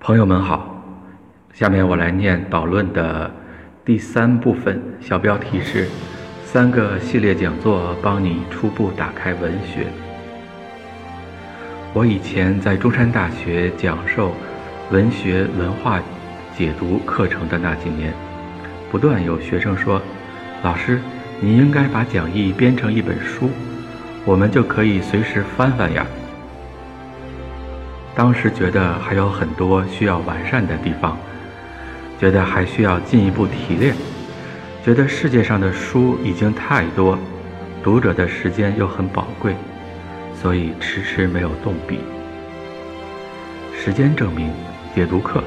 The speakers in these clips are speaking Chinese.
朋友们好，下面我来念导论的第三部分，小标题是“三个系列讲座帮你初步打开文学”。我以前在中山大学讲授文学文化解读课程的那几年，不断有学生说：“老师，你应该把讲义编成一本书，我们就可以随时翻翻呀。”当时觉得还有很多需要完善的地方，觉得还需要进一步提炼，觉得世界上的书已经太多，读者的时间又很宝贵，所以迟迟没有动笔。时间证明，解读课，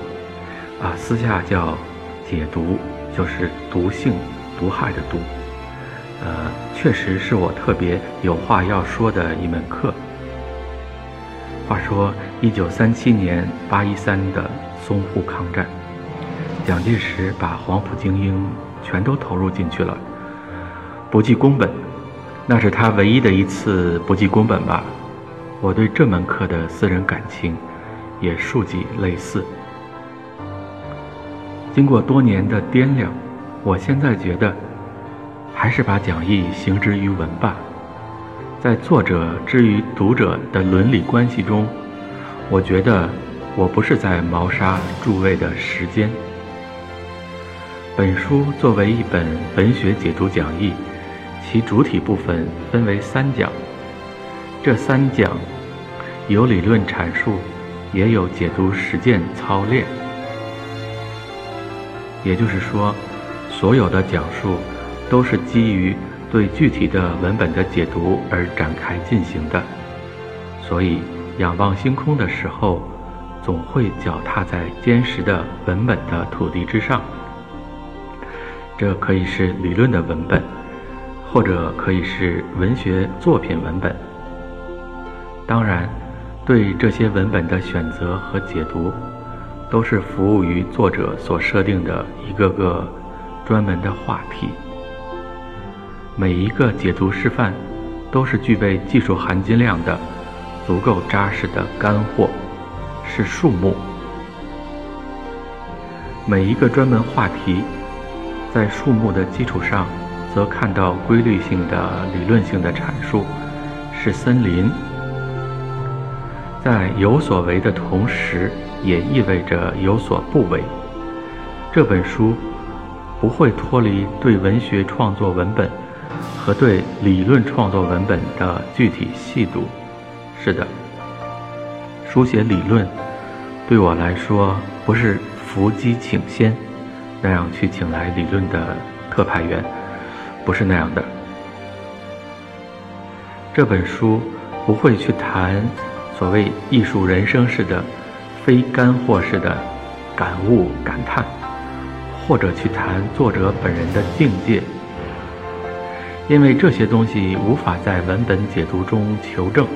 啊，私下叫解读，就是毒性、毒害的毒，呃，确实是我特别有话要说的一门课。话说，一九三七年八一三的淞沪抗战，蒋介石把黄埔精英全都投入进去了，不计工本，那是他唯一的一次不计工本吧。我对这门课的私人感情，也数几类似。经过多年的掂量，我现在觉得，还是把讲义行之于文吧。在作者之于读者的伦理关系中，我觉得我不是在谋杀诸位的时间。本书作为一本文学解读讲义，其主体部分分为三讲。这三讲有理论阐述，也有解读实践操练。也就是说，所有的讲述都是基于。对具体的文本的解读而展开进行的，所以仰望星空的时候，总会脚踏在坚实的文本的土地之上。这可以是理论的文本，或者可以是文学作品文本。当然，对这些文本的选择和解读，都是服务于作者所设定的一个个专门的话题。每一个解读示范，都是具备技术含金量的、足够扎实的干货，是树木。每一个专门话题，在树木的基础上，则看到规律性的理论性的阐述，是森林。在有所为的同时，也意味着有所不为。这本书不会脱离对文学创作文本。和对理论创作文本的具体细读，是的，书写理论对我来说不是伏击请仙那样去请来理论的特派员，不是那样的。这本书不会去谈所谓艺术人生式的非干货式的感悟感叹，或者去谈作者本人的境界。因为这些东西无法在文本解读中求证，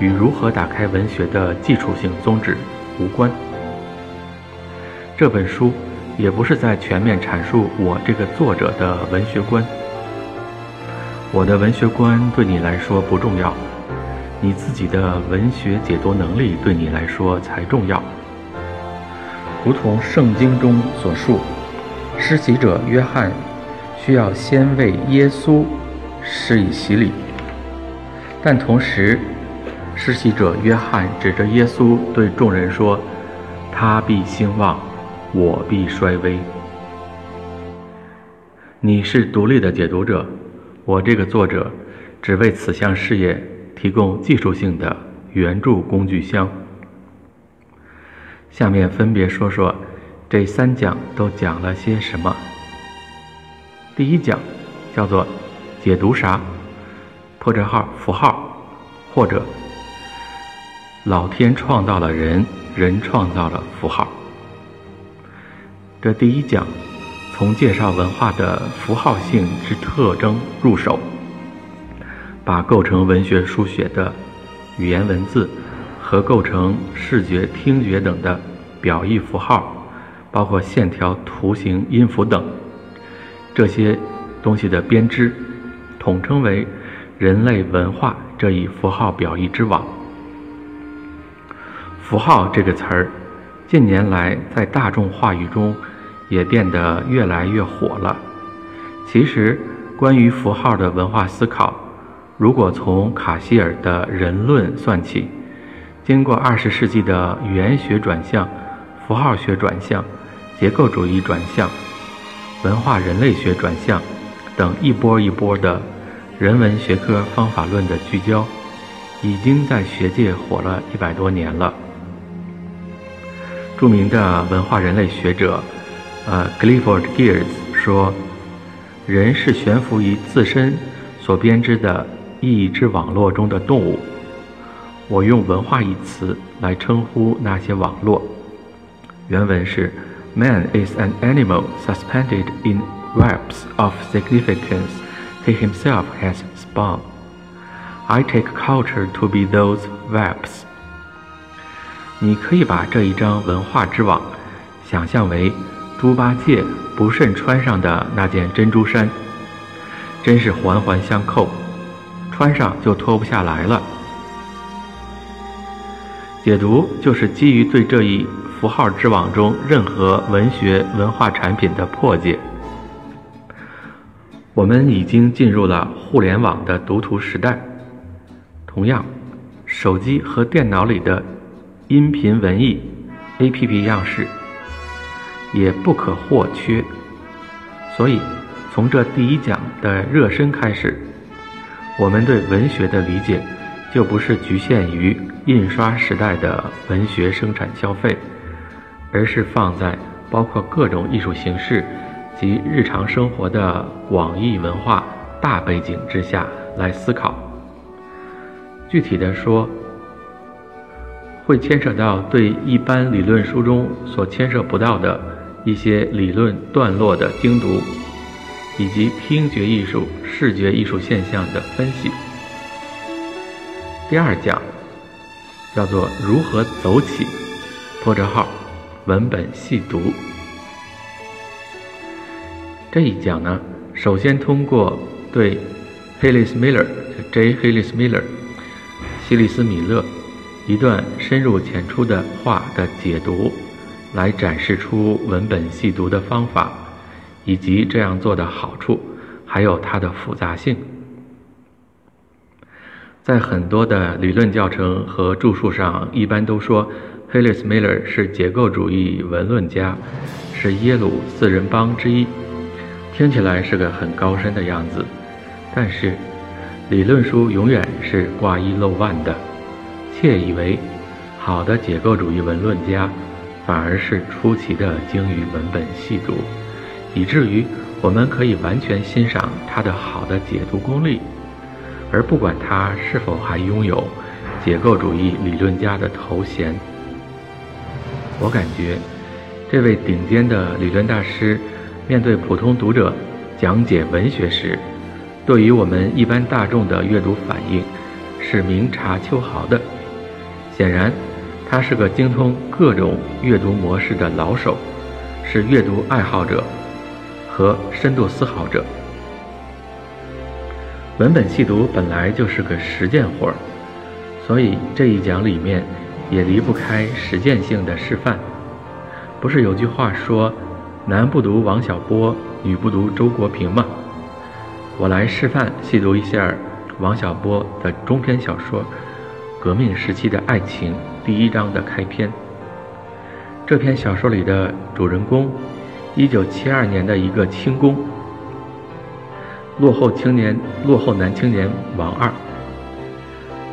与如何打开文学的基础性宗旨无关。这本书也不是在全面阐述我这个作者的文学观。我的文学观对你来说不重要，你自己的文学解读能力对你来说才重要。如同圣经中所述，施洗者约翰。需要先为耶稣施以洗礼，但同时，施洗者约翰指着耶稣对众人说：“他必兴旺，我必衰微。”你是独立的解读者，我这个作者只为此项事业提供技术性的援助工具箱。下面分别说说这三讲都讲了些什么。第一讲叫做“解读啥？破折号符号，或者老天创造了人，人创造了符号。”这第一讲从介绍文化的符号性之特征入手，把构成文学书写的语言文字和构成视觉、听觉等的表意符号，包括线条、图形、音符等。这些东西的编织，统称为人类文化这一符号表意之网。符号这个词儿，近年来在大众话语中也变得越来越火了。其实，关于符号的文化思考，如果从卡希尔的人论算起，经过二十世纪的语言学转向、符号学转向、结构主义转向、文化人类学转向等一波一波的人文学科方法论的聚焦，已经在学界火了一百多年了。着名的文化人类学者，呃，Clifford Geertz 说：“人是悬浮于自身所编织的意义之网络中的动物。”我用“文化”一词来称呼那些网络。原文是：“Man is an animal suspended in webs of significance he himself has spun. I take culture to be those webs.” 你可以把这一张文化之网想象为猪八戒不慎穿上的那件珍珠衫，真是环环相扣，穿上就脱不下来了。解读就是基于对这一符号之网中任何文学文化产品的破解。我们已经进入了互联网的读图时代，同样，手机和电脑里的音频文艺 APP 样式也不可或缺。所以，从这第一讲的热身开始，我们对文学的理解。就不是局限于印刷时代的文学生产消费，而是放在包括各种艺术形式及日常生活的广义文化大背景之下来思考。具体的说，会牵扯到对一般理论书中所牵涉不到的一些理论段落的精读，以及听觉艺术、视觉艺术现象的分析。第二讲叫做如何走起，破折号，文本细读。这一讲呢，首先通过对 Hillis Miller J. Hillis Miller 希利斯米勒一段深入浅出的话的解读，来展示出文本细读的方法，以及这样做的好处，还有它的复杂性。在很多的理论教程和著述上，一般都说 Hillis Miller 是结构主义文论家，是耶鲁四人帮之一，听起来是个很高深的样子。但是，理论书永远是挂一漏万的，窃以为好的解构主义文论家，反而是出奇的精于文本细读，以至于我们可以完全欣赏他的好的解读功力。而不管他是否还拥有解构主义理论家的头衔，我感觉这位顶尖的理论大师面对普通读者讲解文学时，对于我们一般大众的阅读反应是明察秋毫的。显然，他是个精通各种阅读模式的老手，是阅读爱好者和深度思考者。文本细读本来就是个实践活儿，所以这一讲里面也离不开实践性的示范。不是有句话说“男不读王小波，女不读周国平”吗？我来示范细读一下王小波的中篇小说《革命时期的爱情》第一章的开篇。这篇小说里的主人公，一九七二年的一个轻工。落后青年，落后男青年王二，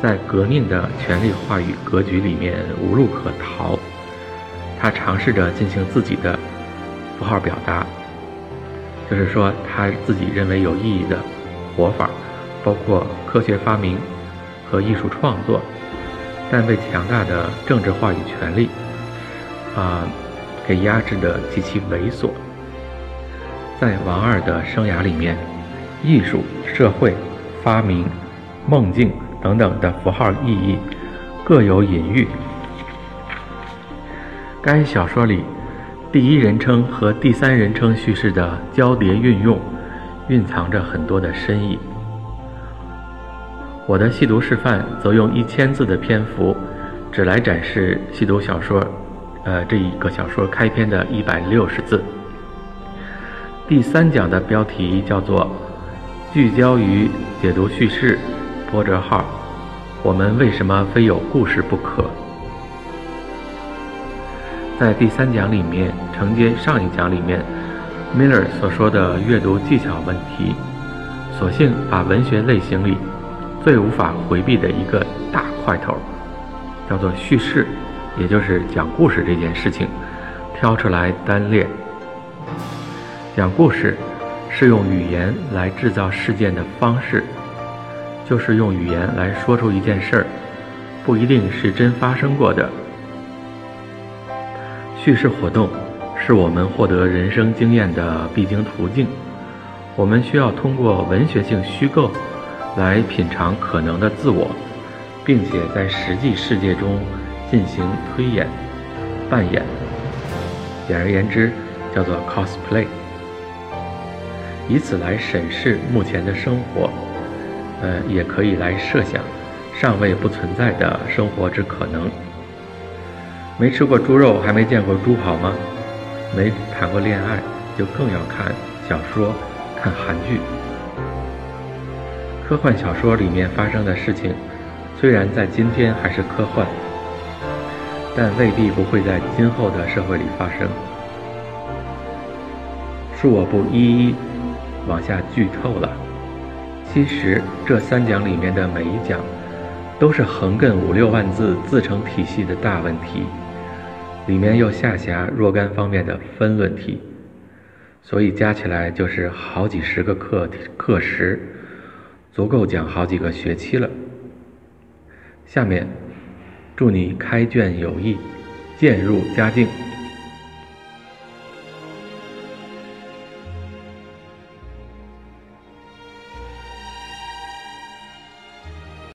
在革命的权力话语格局里面无路可逃。他尝试着进行自己的符号表达，就是说他自己认为有意义的活法，包括科学发明和艺术创作，但被强大的政治话语权力啊给压制的极其猥琐。在王二的生涯里面。艺术、社会、发明、梦境等等的符号意义各有隐喻。该小说里第一人称和第三人称叙事的交叠运用，蕴藏着很多的深意。我的细读示范则用一千字的篇幅，只来展示细读小说，呃，这一个小说开篇的一百六十字。第三讲的标题叫做“聚焦于解读叙事”，波折号。我们为什么非有故事不可？在第三讲里面，承接上一讲里面 Miller 所说的阅读技巧问题，索性把文学类型里最无法回避的一个大块头，叫做叙事，也就是讲故事这件事情，挑出来单列。讲故事是用语言来制造事件的方式。就是用语言来说出一件事儿，不一定是真发生过的。叙事活动是我们获得人生经验的必经途径。我们需要通过文学性虚构来品尝可能的自我，并且在实际世界中进行推演、扮演。简而言之，叫做 cosplay，以此来审视目前的生活。呃，也可以来设想尚未不存在的生活之可能。没吃过猪肉，还没见过猪跑吗？没谈过恋爱，就更要看小说、看韩剧。科幻小说里面发生的事情，虽然在今天还是科幻，但未必不会在今后的社会里发生。恕我不一一往下剧透了。其实这三讲里面的每一讲，都是横亘五六万字自成体系的大问题，里面又下辖若干方面的分论题，所以加起来就是好几十个课课时，足够讲好几个学期了。下面，祝你开卷有益，渐入佳境。